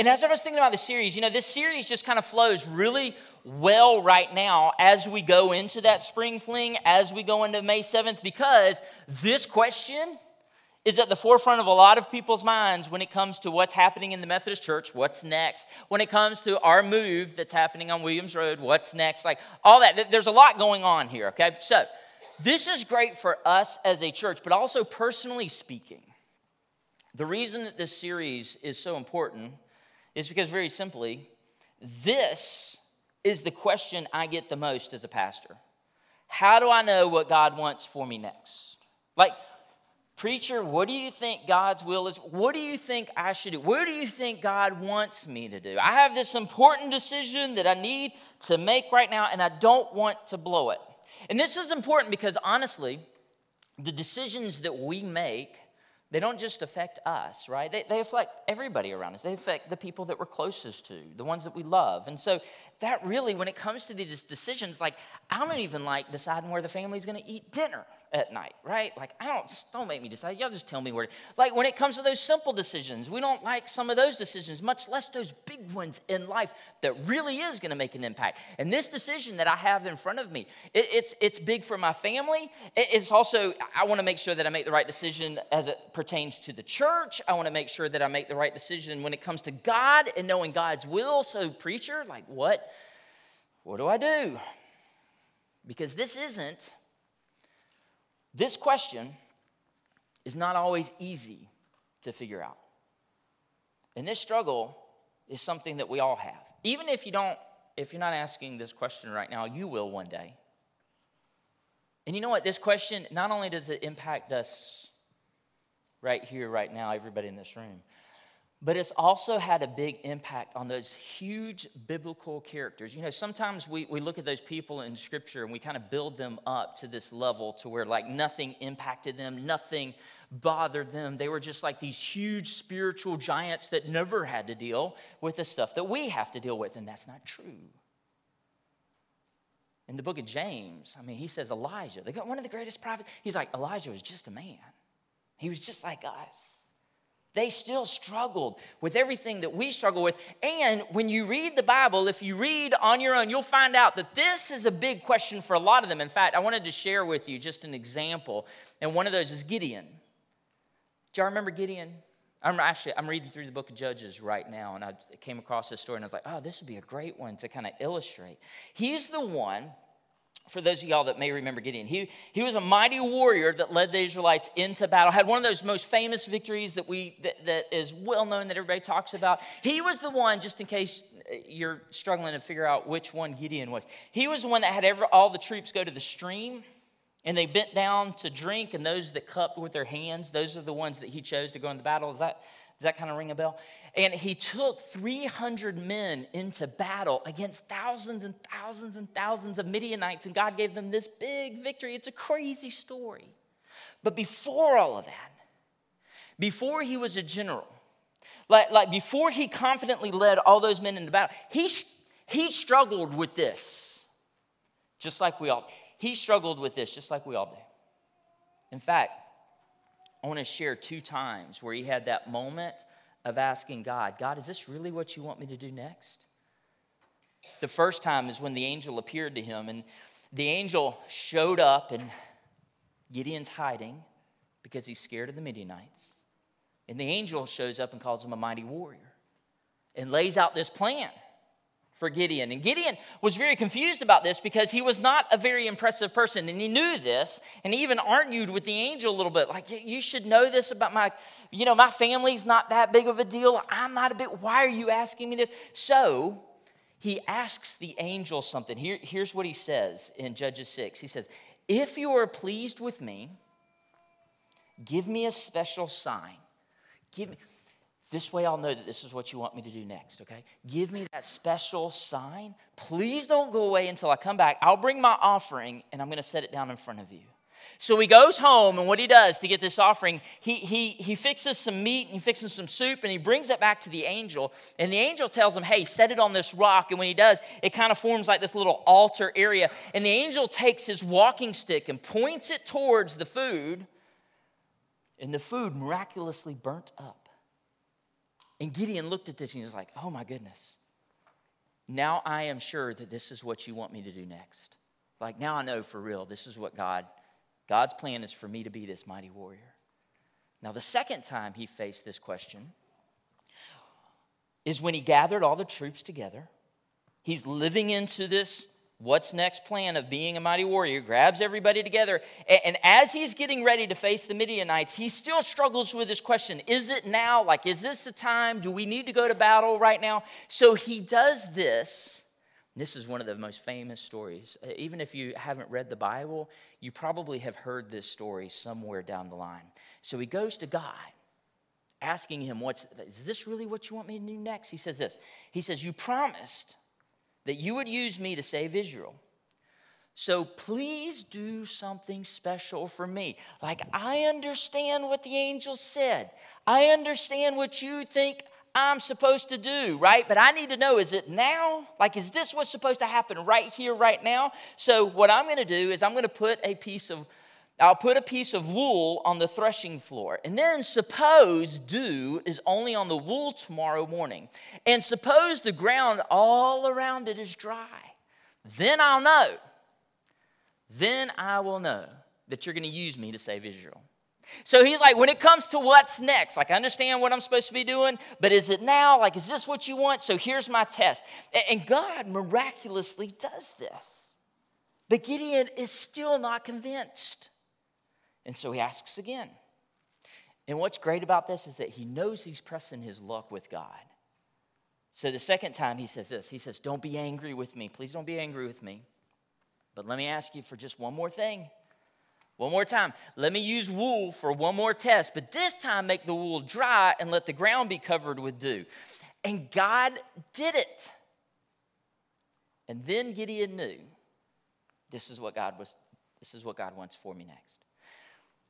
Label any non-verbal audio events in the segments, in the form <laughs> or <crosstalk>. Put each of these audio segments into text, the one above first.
And as I was thinking about the series, you know, this series just kind of flows really well right now as we go into that spring fling, as we go into May 7th, because this question is at the forefront of a lot of people's minds when it comes to what's happening in the Methodist Church, what's next. When it comes to our move that's happening on Williams Road, what's next? Like all that. There's a lot going on here, okay? So, this is great for us as a church, but also personally speaking. The reason that this series is so important is because, very simply, this is the question I get the most as a pastor. How do I know what God wants for me next? Like, Preacher, what do you think God's will is? What do you think I should do? What do you think God wants me to do? I have this important decision that I need to make right now, and I don't want to blow it. And this is important because honestly, the decisions that we make they don't just affect us, right? They, they affect everybody around us. They affect the people that we're closest to, the ones that we love. And so, that really, when it comes to these decisions, like, I don't even like deciding where the family's gonna eat dinner at night, right? Like, I don't, don't make me decide. Y'all just tell me where. Like, when it comes to those simple decisions, we don't like some of those decisions, much less those big ones in life that really is going to make an impact. And this decision that I have in front of me, it, it's, it's big for my family. It, it's also, I want to make sure that I make the right decision as it pertains to the church. I want to make sure that I make the right decision when it comes to God and knowing God's will. So, preacher, like, what? What do I do? Because this isn't this question is not always easy to figure out. And this struggle is something that we all have. Even if you don't, if you're not asking this question right now, you will one day. And you know what? This question, not only does it impact us right here, right now, everybody in this room, but it's also had a big impact on those huge biblical characters. You know, sometimes we, we look at those people in Scripture and we kind of build them up to this level to where like nothing impacted them, nothing bothered them. They were just like these huge spiritual giants that never had to deal with the stuff that we have to deal with, and that's not true. In the book of James, I mean, he says Elijah, they got one of the greatest prophets. He's like, Elijah was just a man, he was just like us. They still struggled with everything that we struggle with. And when you read the Bible, if you read on your own, you'll find out that this is a big question for a lot of them. In fact, I wanted to share with you just an example. And one of those is Gideon. Do y'all remember Gideon? I'm actually I'm reading through the book of Judges right now, and I came across this story, and I was like, oh, this would be a great one to kind of illustrate. He's the one for those of y'all that may remember Gideon, he, he was a mighty warrior that led the Israelites into battle, had one of those most famous victories that, we, that, that is well known that everybody talks about. He was the one, just in case you're struggling to figure out which one Gideon was, he was the one that had all the troops go to the stream and they bent down to drink, and those that cupped with their hands, those are the ones that he chose to go into battle. Is that, does that kind of ring a bell? And he took 300 men into battle against thousands and thousands and thousands of Midianites, and God gave them this big victory. It's a crazy story. But before all of that, before he was a general, like, like before he confidently led all those men into battle, he, he struggled with this, just like we all. He struggled with this, just like we all do. In fact, I want to share two times where he had that moment of asking God, God, is this really what you want me to do next? The first time is when the angel appeared to him, and the angel showed up, and Gideon's hiding because he's scared of the Midianites. And the angel shows up and calls him a mighty warrior and lays out this plan for Gideon. And Gideon was very confused about this because he was not a very impressive person. And he knew this. And he even argued with the angel a little bit like, you should know this about my, you know, my family's not that big of a deal. I'm not a bit, why are you asking me this? So he asks the angel something. Here, here's what he says in Judges 6. He says, If you are pleased with me, give me a special sign. Give me. This way I'll know that this is what you want me to do next, okay? Give me that special sign. Please don't go away until I come back. I'll bring my offering and I'm going to set it down in front of you. So he goes home, and what he does to get this offering, he, he, he fixes some meat and he fixes some soup, and he brings it back to the angel. And the angel tells him, Hey, set it on this rock. And when he does, it kind of forms like this little altar area. And the angel takes his walking stick and points it towards the food, and the food miraculously burnt up. And Gideon looked at this and he was like, oh my goodness. Now I am sure that this is what you want me to do next. Like now I know for real, this is what God, God's plan is for me to be this mighty warrior. Now, the second time he faced this question is when he gathered all the troops together. He's living into this what's next plan of being a mighty warrior, grabs everybody together. And, as he's getting ready to face the Midianites, he still struggles with this question Is it now? Like, is this the time? Do we need to go to battle right now? So he does this. This is one of the most famous stories. Uh, even if you haven't read the Bible, you probably have heard this story somewhere down the line. So he goes to God asking him, What's, Is this really what you want me to do next? He says this He says, You promised that you would use me to save Israel. So please do something special for me. Like, I understand what the angel said, I understand what you think I'm supposed to do, right? But I need to know is it now? Like, is this what's supposed to happen right here, right now? So, what I'm going to do is I'm going to put a piece of I'll put a piece of wool on the threshing floor. And then suppose dew is only on the wool tomorrow morning. And suppose the ground all around it is dry. Then I'll know. Then I will know that you're going to use me to save Israel. So he's like, when it comes to what's next, like I understand what I'm supposed to be doing, but is it now? Like, is this what you want? So here's my test. And God miraculously does this. But Gideon is still not convinced. And so he asks again. And what's great about this is that he knows he's pressing his luck with God. So the second time he says this He says, Don't be angry with me. Please don't be angry with me. But let me ask you for just one more thing. One more time. Let me use wool for one more test, but this time make the wool dry and let the ground be covered with dew. And God did it. And then Gideon knew this is what God was this is what God wants for me next.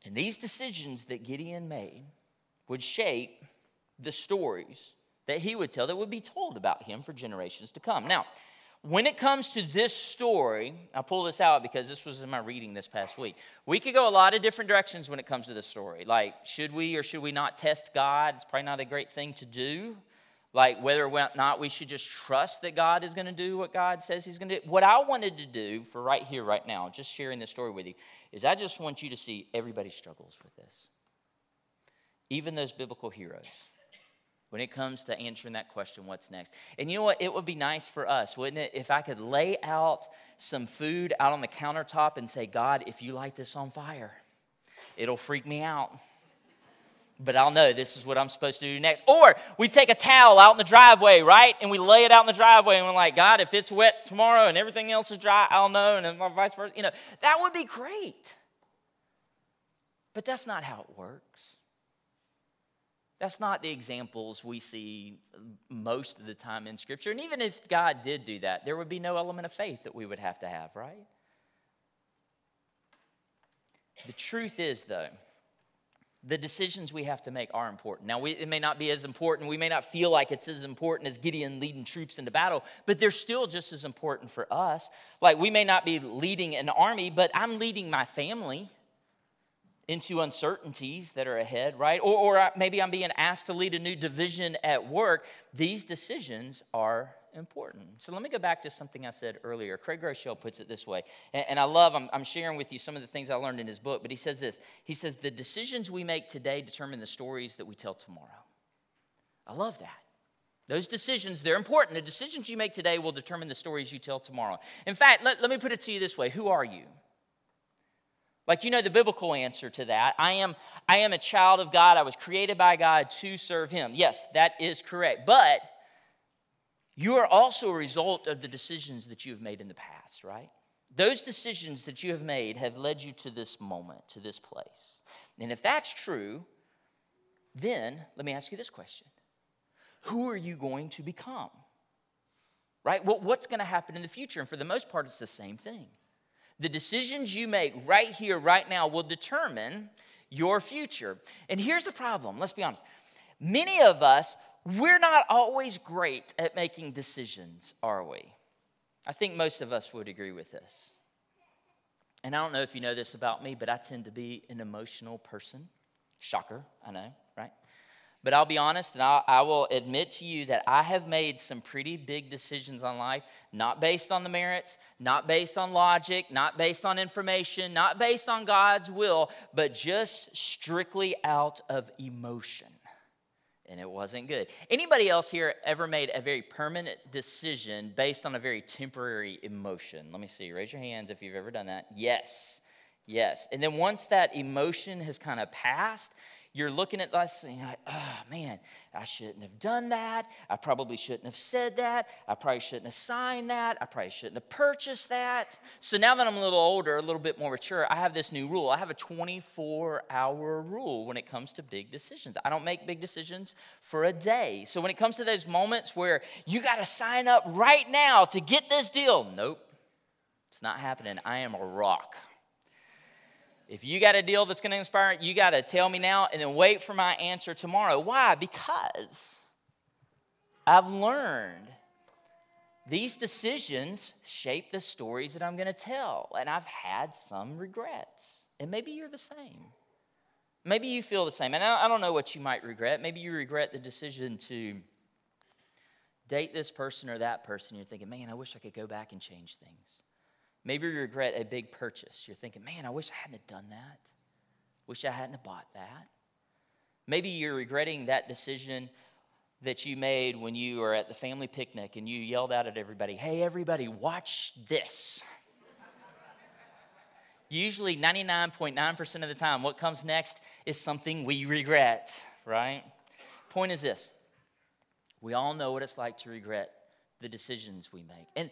And these decisions that Gideon made would shape the stories that he would tell that would be told about him for generations to come. Now, when it comes to this story, I pull this out because this was in my reading this past week. We could go a lot of different directions when it comes to this story. Like, should we or should we not test God? It's probably not a great thing to do. Like, whether or not we should just trust that God is going to do what God says He's going to do. What I wanted to do for right here, right now, just sharing this story with you, is I just want you to see everybody struggles with this. Even those biblical heroes when it comes to answering that question, what's next? And you know what? It would be nice for us, wouldn't it, if I could lay out some food out on the countertop and say, God, if you light this on fire, it'll freak me out. But I'll know this is what I'm supposed to do next. Or we take a towel out in the driveway, right? And we lay it out in the driveway and we're like, God, if it's wet tomorrow and everything else is dry, I'll know, and vice versa. You know, that would be great. But that's not how it works. That's not the examples we see most of the time in Scripture. And even if God did do that, there would be no element of faith that we would have to have, right? The truth is, though, the decisions we have to make are important. Now, we, it may not be as important. We may not feel like it's as important as Gideon leading troops into battle, but they're still just as important for us. Like, we may not be leading an army, but I'm leading my family into uncertainties that are ahead, right? Or, or uh, maybe I'm being asked to lead a new division at work. These decisions are important. So let me go back to something I said earlier. Craig Groeschel puts it this way, and, and I love, I'm, I'm, sharing with you some of the things I learned in his book, but he says this He says, The decisions we make today determine the stories that we tell tomorrow. I love that. Those decisions, they're important. The decisions you make today will determine the stories you tell tomorrow. In fact, let, let me put it to you this way Who are you? Like you know the biblical answer to that. I am I am a child of God. I was created by God to serve him. Yes, that is correct. But you are also a result of the decisions that you have made in the past, right? Those decisions that you have made have led you to this moment, to this place. And if that's true, then let me ask you this question Who are you going to become? Right? Well, what's going to happen in the future? And for the most part, it's the same thing. The decisions you make right here, right now, will determine your future. And here's the problem let's be honest. Many of us, we're not always great at making decisions, are we? I think most of us would agree with this. And I don't know if you know this about me, but I tend to be an emotional person. Shocker, I know, right? But I'll be honest and I'll, I will admit to you that I have made some pretty big decisions on life, not based on the merits, not based on logic, not based on information, not based on God's will, but just strictly out of emotion. And it wasn't good. Anybody else here ever made a very permanent decision based on a very temporary emotion? Let me see. Raise your hands if you've ever done that. Yes. Yes. And then once that emotion has kind of passed, you're looking at us and you're like, oh man, I shouldn't have done that. I probably shouldn't have said that. I probably shouldn't have signed that. I probably shouldn't have purchased that. So now that I'm a little older, a little bit more mature, I have this new rule. I have a 24 hour rule when it comes to big decisions. I don't make big decisions for a day. So when it comes to those moments where you got to sign up right now to get this deal, nope, it's not happening. I am a rock. If you got a deal that's going to inspire, you got to tell me now and then wait for my answer tomorrow. Why? Because I've learned these decisions shape the stories that I'm going to tell, and I've had some regrets. And maybe you're the same. Maybe you feel the same. And I don't know what you might regret. Maybe you regret the decision to date this person or that person. You're thinking, man, I wish I could go back and change things. Maybe you regret a big purchase. You're thinking, man, I wish I hadn't done that. Wish I hadn't bought that. Maybe you're regretting that decision that you made when you were at the family picnic and you yelled out at everybody, hey, everybody, watch this. Usually, 99.9% of the time, what comes next is something we regret, right? Point is this we all know what it's like to regret the decisions we make. And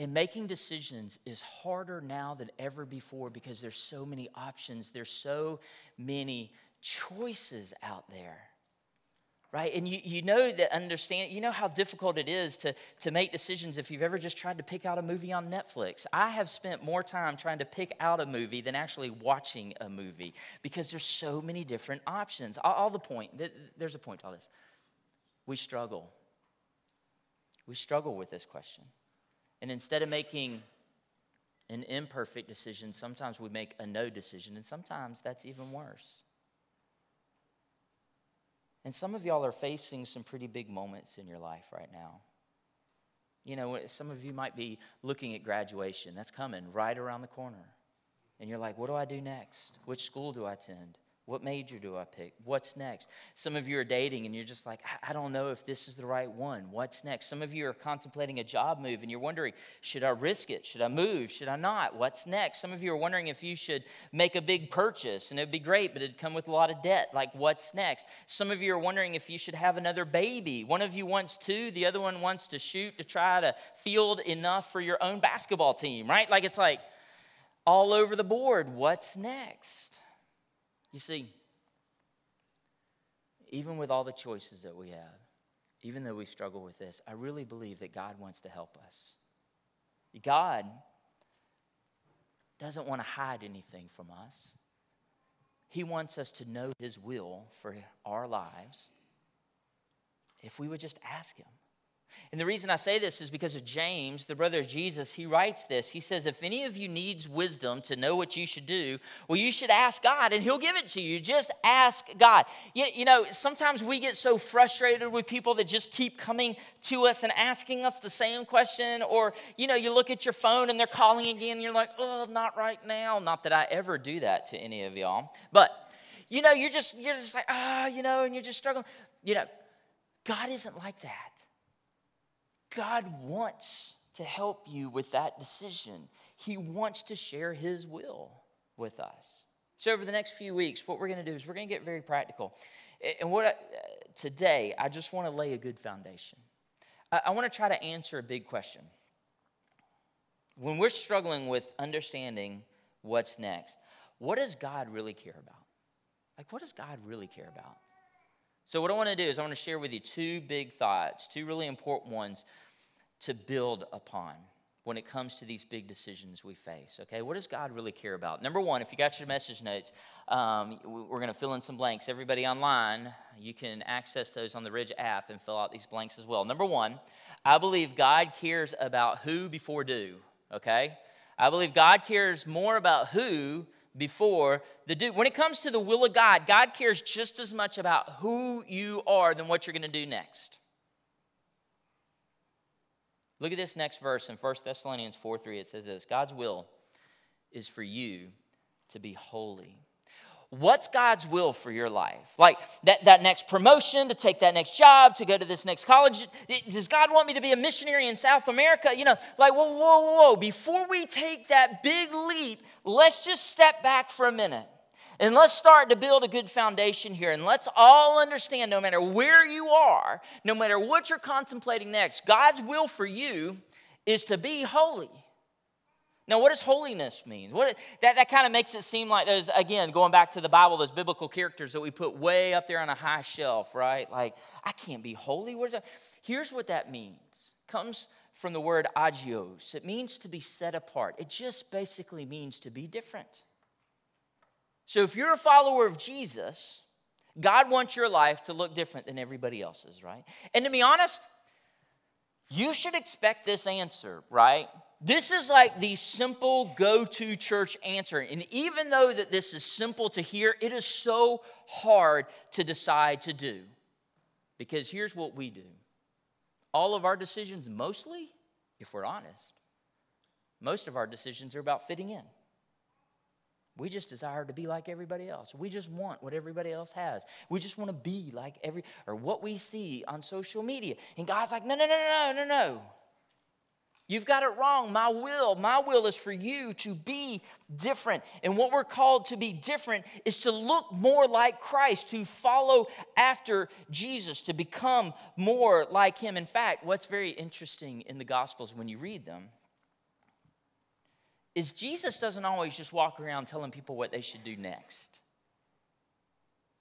and making decisions is harder now than ever before because there's so many options, there's so many choices out there. Right? And you, you know that understand, you know how difficult it is to, to make decisions if you've ever just tried to pick out a movie on Netflix. I have spent more time trying to pick out a movie than actually watching a movie because there's so many different options. All, all the point, there's a point to all this. We struggle. We struggle with this question. And instead of making an imperfect decision, sometimes we make a no decision, and sometimes that's even worse. And some of y'all are facing some pretty big moments in your life right now. You know, some of you might be looking at graduation. That's coming right around the corner. And you're like, what do I do next? Which school do I attend? What major do I pick? What's next? Some of you are dating and you're just like, I don't know if this is the right one. What's next? Some of you are contemplating a job move and you're wondering, should I risk it? Should I move? Should I not? What's next? Some of you are wondering if you should make a big purchase and it'd be great, but it'd come with a lot of debt. Like, what's next? Some of you are wondering if you should have another baby. One of you wants two, the other one wants to shoot to try to field enough for your own basketball team, right? Like, it's like all over the board. What's next? You see, even with all the choices that we have, even though we struggle with this, I really believe that God wants to help us. God doesn't want to hide anything from us. He wants us to know His will for our lives if we would just ask Him. And the reason I say this is because of James, the brother of Jesus. He writes this. He says, If any of you needs wisdom to know what you should do, well, you should ask God and He'll give it to you. Just ask God. You, you know, sometimes we get so frustrated with people that just keep coming to us and asking us the same question. Or, you know, you look at your phone and they're calling again and you're like, Oh, not right now. Not that I ever do that to any of y'all. But, you know, you're just, you're just like, ah, you know, and you're just struggling. You know, God isn't like that. God wants to help you with that decision. He wants to share His will with us. So, over the next few weeks, what we're going to do is we're going to get very practical. And what I, today, I just want to lay a good foundation. I, I want to try to answer a big question. When we're struggling with understanding what's next, what does God really care about? Like, what does God really care about? So, what I want to do is I want to share with you two big thoughts, two really important ones to build upon when it comes to these big decisions we face. Okay, what does God really care about? Number one, if you got your message notes, um, we're going to fill in some blanks. Everybody online, you can access those on the Ridge app and fill out these blanks as well. Number one, I believe God cares about who before do. Okay, I believe God cares more about who before the do. When it comes to the will of God, God cares just as much about who you are than what you're going to do next. Look at this next verse in 1 Thessalonians 4 3. It says this God's will is for you to be holy. What's God's will for your life? Like that, that next promotion, to take that next job, to go to this next college. Does God want me to be a missionary in South America? You know, like, whoa, whoa, whoa. Before we take that big leap, let's just step back for a minute. And let's start to build a good foundation here. And let's all understand no matter where you are, no matter what you're contemplating next, God's will for you is to be holy. Now, what does holiness mean? What, that that kind of makes it seem like those, again, going back to the Bible, those biblical characters that we put way up there on a high shelf, right? Like, I can't be holy. What is that? Here's what that means. Comes from the word agios. It means to be set apart. It just basically means to be different. So if you're a follower of Jesus, God wants your life to look different than everybody else's, right? And to be honest, you should expect this answer, right? This is like the simple go to church answer. And even though that this is simple to hear, it is so hard to decide to do. Because here's what we do all of our decisions, mostly, if we're honest, most of our decisions are about fitting in. We just desire to be like everybody else. We just want what everybody else has. We just want to be like every, or what we see on social media. And God's like, no, no, no, no, no, no. You've got it wrong. My will, my will is for you to be different. And what we're called to be different is to look more like Christ, to follow after Jesus, to become more like Him. In fact, what's very interesting in the Gospels when you read them is Jesus doesn't always just walk around telling people what they should do next.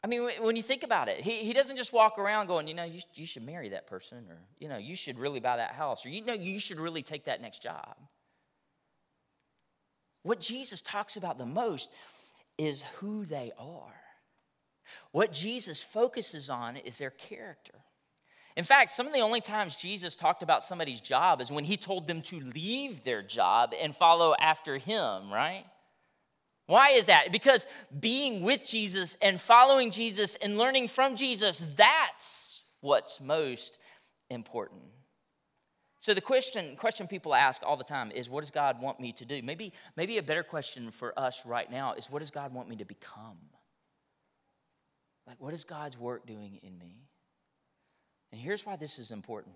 I mean, when you think about it, he, he doesn't just walk around going, you know, you, you should marry that person, or, you know, you should really buy that house, or, you know, you should really take that next job. What Jesus talks about the most is who they are. What Jesus focuses on is their character. In fact, some of the only times Jesus talked about somebody's job is when he told them to leave their job and follow after him, right? Why is that? Because being with Jesus and following Jesus and learning from Jesus, that's what's most important. So the question, question people ask all the time is what does God want me to do? Maybe, maybe a better question for us right now is what does God want me to become? Like what is God's work doing in me? And here's why this is important.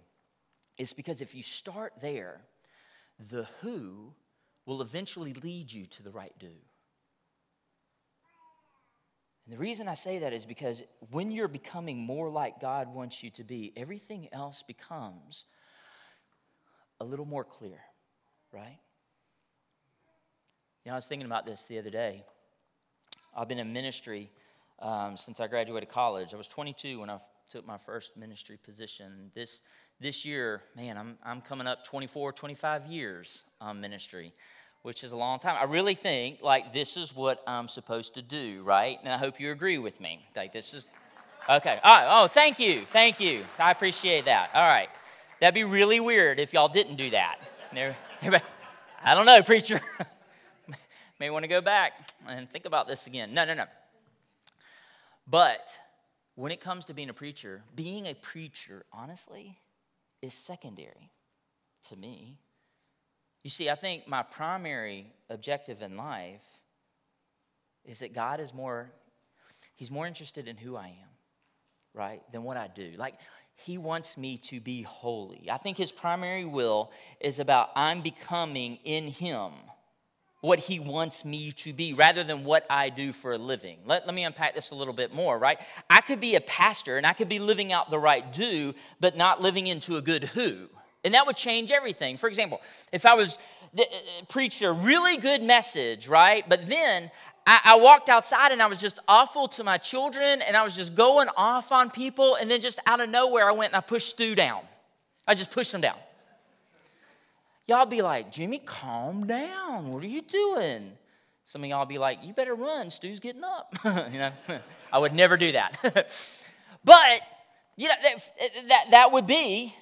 It's because if you start there, the who will eventually lead you to the right do. And the reason I say that is because when you're becoming more like God wants you to be, everything else becomes a little more clear, right? You know, I was thinking about this the other day. I've been in ministry um, since I graduated college. I was 22 when I took my first ministry position. This, this year, man, I'm, I'm coming up 24, 25 years on ministry which is a long time. I really think like this is what I'm supposed to do, right? And I hope you agree with me. Like this is okay. Right. Oh, thank you, thank you. I appreciate that. All right, that'd be really weird if y'all didn't do that. I don't know, <laughs> preacher. May want to go back and think about this again. No, no, no. But when it comes to being a preacher, being a preacher, honestly, is secondary to me. You see, I think my primary objective in life is that God is more, He's more interested in who I am, right, than what I do. Like, He wants me to be holy. I think His primary will is about I'm becoming in Him what He wants me to be rather than what I do for a living. Let, let me unpack this a little bit more, right? I could be a pastor and I could be living out the right do, but not living into a good who. And that would change everything. For example, if I was uh, preached a really good message, right? But then I, I, walked outside and I was just awful to my children and I was just going off on people. And then just out of nowhere, I went and I pushed Stu down. I just pushed him down. Y'all be like, Jimmy, calm down. What are you doing? Some of y'all be like, you better run. Stu's getting up. <laughs> you know, <laughs> I would never do that. <laughs> but, you know, that, that, that would be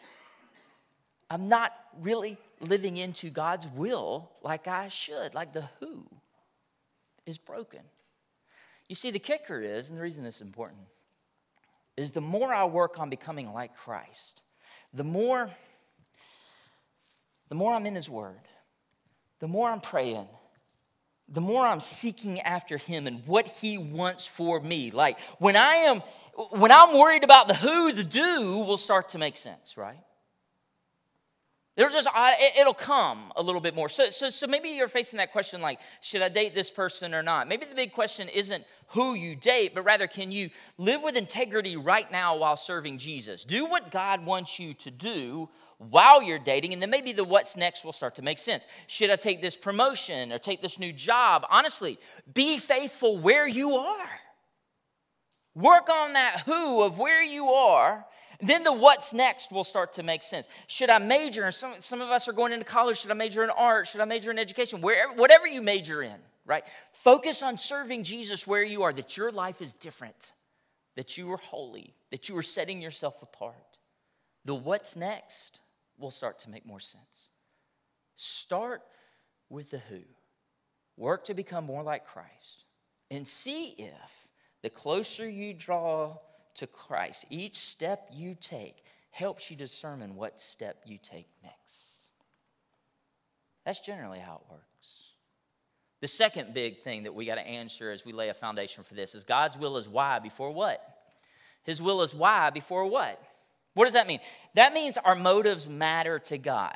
I'm not really living into God's will like I should, like the who. is broken. You see, the kicker is, and the reason this is important, is the more I work on becoming like Christ, the more, the more I'm in His Word, the more I'm praying, the more I'm seeking after Him and what He wants for me. Like when I am, when I'm worried about the who, the do will start to make sense, right? It'll just, it'll come a little bit more. So, so, so maybe you're facing that question like, should I date this person or not? Maybe the big question isn't who you date, but rather, can you live with integrity right now while serving Jesus? Do what God wants you to do while you're dating, and then maybe the what's next will start to make sense. Should I take this promotion or take this new job? Honestly, be faithful where you are. Work on that who of where you are then the what's next will start to make sense. Should I major? And some, some of us are going into college. Should I major in art? Should I major in education? Wherever, whatever you major in, right? Focus on serving Jesus where you are, that your life is different, that you are holy, that you are setting yourself apart. The what's next will start to make more sense. Start with the who. Work to become more like Christ and see if the closer you draw to Christ, each step you take helps you determine what step you take next. That's generally how it works. The second big thing that we got to answer as we lay a foundation for this is God's will is why before what? His will is why before what? What does that mean? That means our motives matter to God.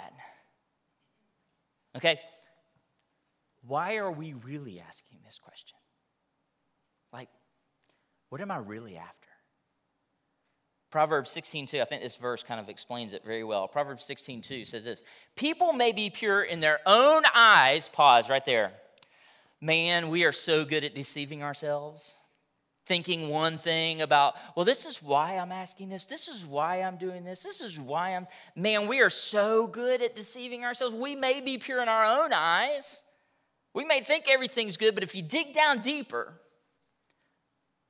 Okay? Why are we really asking this question? Like, what am I really after? Proverbs 16:2, I think this verse kind of explains it very well. Proverbs 16:2 says this People may be pure in their own eyes. Pause right there. Man, we are so good at deceiving ourselves. Thinking one thing about, well, this is why I'm asking this. This is why I'm doing this. This is why I'm. Man, we are so good at deceiving ourselves. We may be pure in our own eyes. We may think everything's good, but if you dig down deeper,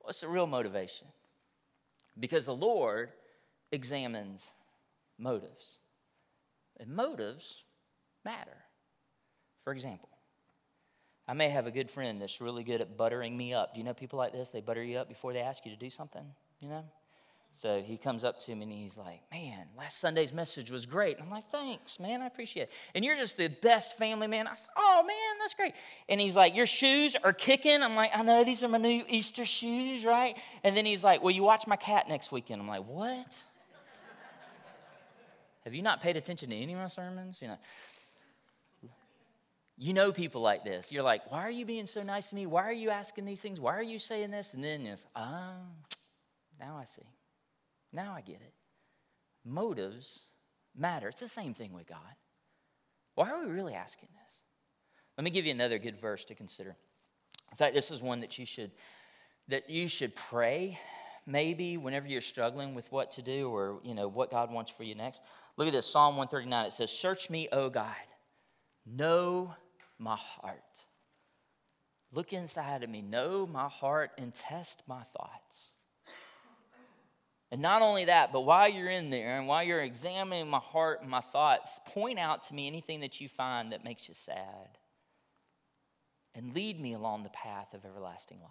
what's the real motivation? Because the Lord examines motives. And motives matter. For example, I may have a good friend that's really good at buttering me up. Do you know people like this? They butter you up before they ask you to do something, you know? So he comes up to me and he's like, Man, last Sunday's message was great. I'm like, Thanks, man, I appreciate it. And you're just the best family man. I said, Oh, man, that's great. And he's like, Your shoes are kicking. I'm like, I know, these are my new Easter shoes, right? And then he's like, Will you watch my cat next weekend? I'm like, What? <laughs> Have you not paid attention to any of my sermons? You know. You know people like this. You're like, why are you being so nice to me? Why are you asking these things? Why are you saying this? And then it's, ah, now I see. Now I get it. Motives matter. It's the same thing with God. Why are we really asking this? Let me give you another good verse to consider. In fact, this is one that you should that you should pray maybe whenever you're struggling with what to do or you know what God wants for you next. Look at this Psalm 139. It says, "Search me, O God. Know my heart. Look inside of me, know my heart and test my thoughts." And not only that, but while you're in there and while you're examining my heart and my thoughts, point out to me anything that you find that makes you sad. And lead me along the path of everlasting life.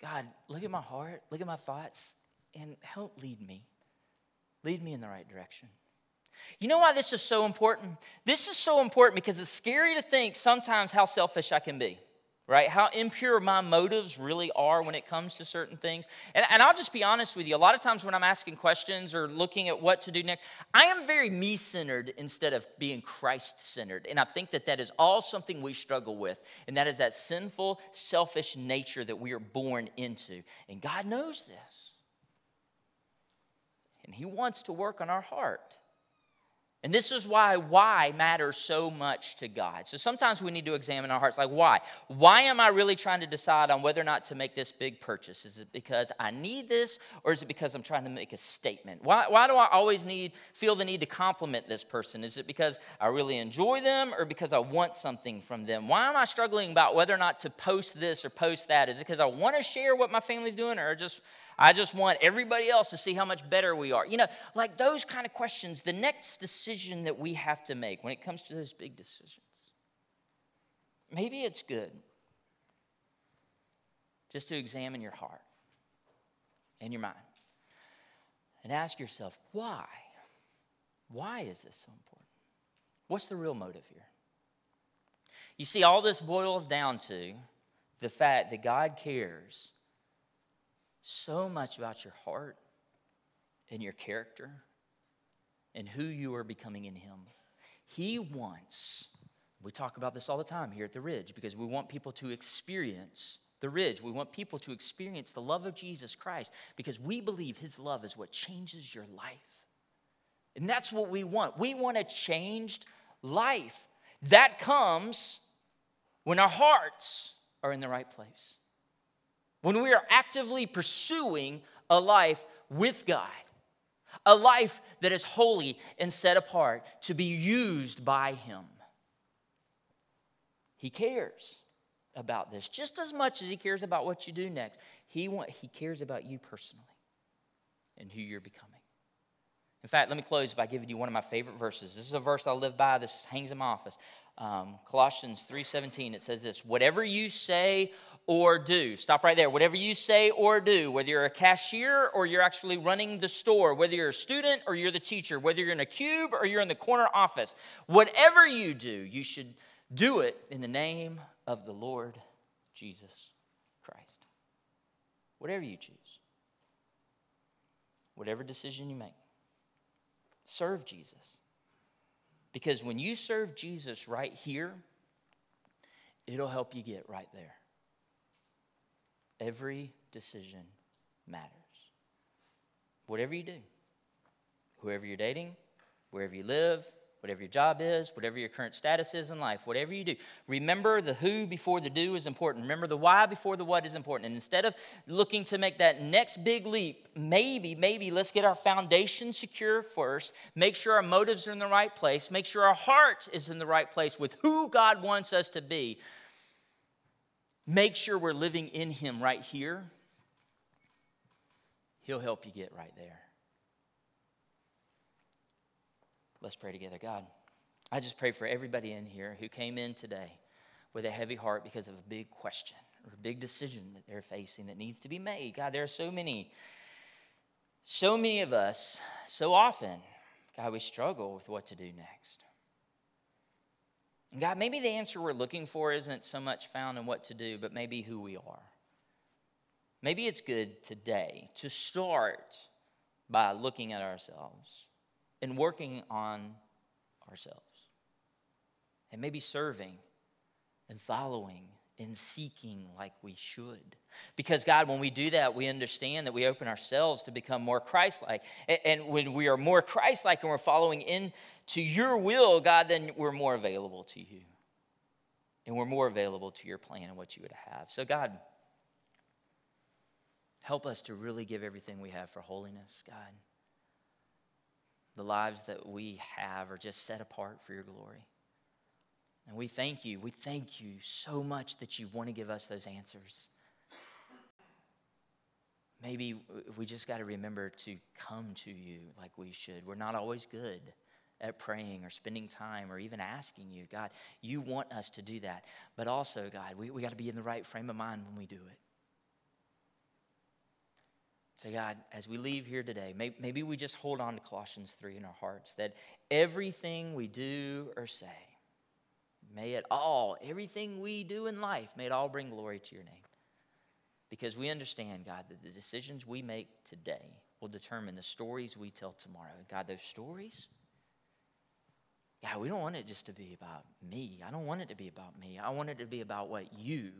God, look at my heart, look at my thoughts, and help lead me. Lead me in the right direction. You know why this is so important? This is so important because it's scary to think sometimes how selfish I can be right? How impure my motives really are when it comes to certain things. And, and, I'll just be honest with you. A lot of times when I'm asking questions or looking at what to do next, I am very me centered instead of being Christ centered. And I think that that is all something we struggle with. And that is that sinful, selfish nature that we are born into. And God knows this. And He wants to work on our heart. And this is why why matters so much to God. So sometimes we need to examine our hearts like, why? Why am I really trying to decide on whether or not to make this big purchase? Is it because I need this or is it because I'm trying to make a statement? Why, why do I always need feel the need to compliment this person? Is it because I really enjoy them or because I want something from them? Why am I struggling about whether or not to post this or post that? Is it because I want to share what my family's doing or just I just want everybody else to see how much better we are. You know, like those kind of questions, the next decision that we have to make when it comes to those big decisions maybe it's good just to examine your heart and your mind and ask yourself, why? Why is this so important? What's the real motive here? You see, all this boils down to the fact that God cares so much about your heart and your character and who you are becoming in Him. He wants, we talk about this all the time here at the Ridge because we want people to experience the Ridge. We want people to experience the love of Jesus Christ because we believe His love is what changes your life. And that's what we want. We want a changed life. That comes when our hearts are in the right place, when we are actively pursuing a life with God, a life that is holy and set apart to be used by Him. He cares about this just as much as He cares about what you do next. He, want, he cares about you personally and who you're becoming. In fact, let me close by giving you one of my favorite verses. This is a verse I live by. This hangs in my office. Um, Colossians 3:17. It says this: "Whatever you say or do, stop right there. Whatever you say or do, whether you're a cashier or you're actually running the store, whether you're a student or you're the teacher, whether you're in a cube or you're in the corner office, whatever you do, you should do it in the name of the Lord Jesus Christ. Whatever you choose, whatever decision you make." Serve Jesus. Because when you serve Jesus right here, it'll help you get right there. Every decision matters. Whatever you do, whoever you're dating, wherever you live, whatever your job is, whatever your current status is in life, whatever you do. Remember the who before the do is important. Remember the why before the what is important. And instead of looking to make that next big leap, maybe, maybe let's get our foundation secure first, make sure our motives are in the right place, make sure our heart is in the right place with who God wants us to be. Make sure we're living in Him right here. He'll help you get right there. Let's pray together. God, I just pray for everybody in here who came in today with a heavy heart because of a big question or a big decision that they're facing that needs to be made. God, there are so many, so many of us, so often, God, we struggle with what to do next. God, maybe the answer we're looking for isn't so much found in what to do, but maybe who we are. Maybe it's good today to start by looking at ourselves and working on ourselves. And maybe serving and following and seeking like we should. Because, God, when we do that, we understand that we open ourselves to become more Christ like. And when we are more Christ like and we're following into your will, God, then we're more available to you. And we're more available to your plan and what you would have. So, God, help us to really give everything we have for holiness, God the lives that we have are just set apart for your glory. And we thank you. We thank you so much that you want to give us those answers. Maybe we just got to remember to come to you like we should. We're not always good at praying or spending time or even asking you. God, you want us to do that. But also, God, we, we got to be in the right frame of mind when we do it. So, God, as we leave here today, maybe we just hold on to Colossians 3 in our hearts that everything we do or say, may it all, everything we do in life, may it all bring glory to your name. Because we understand, God, that the decisions we make today will determine the stories we tell tomorrow. God, those stories, God, we don't want it just to be about me. I don't want it to be about me. I want it to be about what you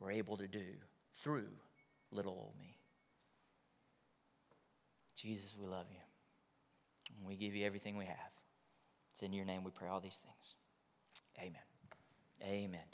were able to do through little old me. Jesus, we love you. And we give you everything we have. It's in your name we pray all these things. Amen. Amen.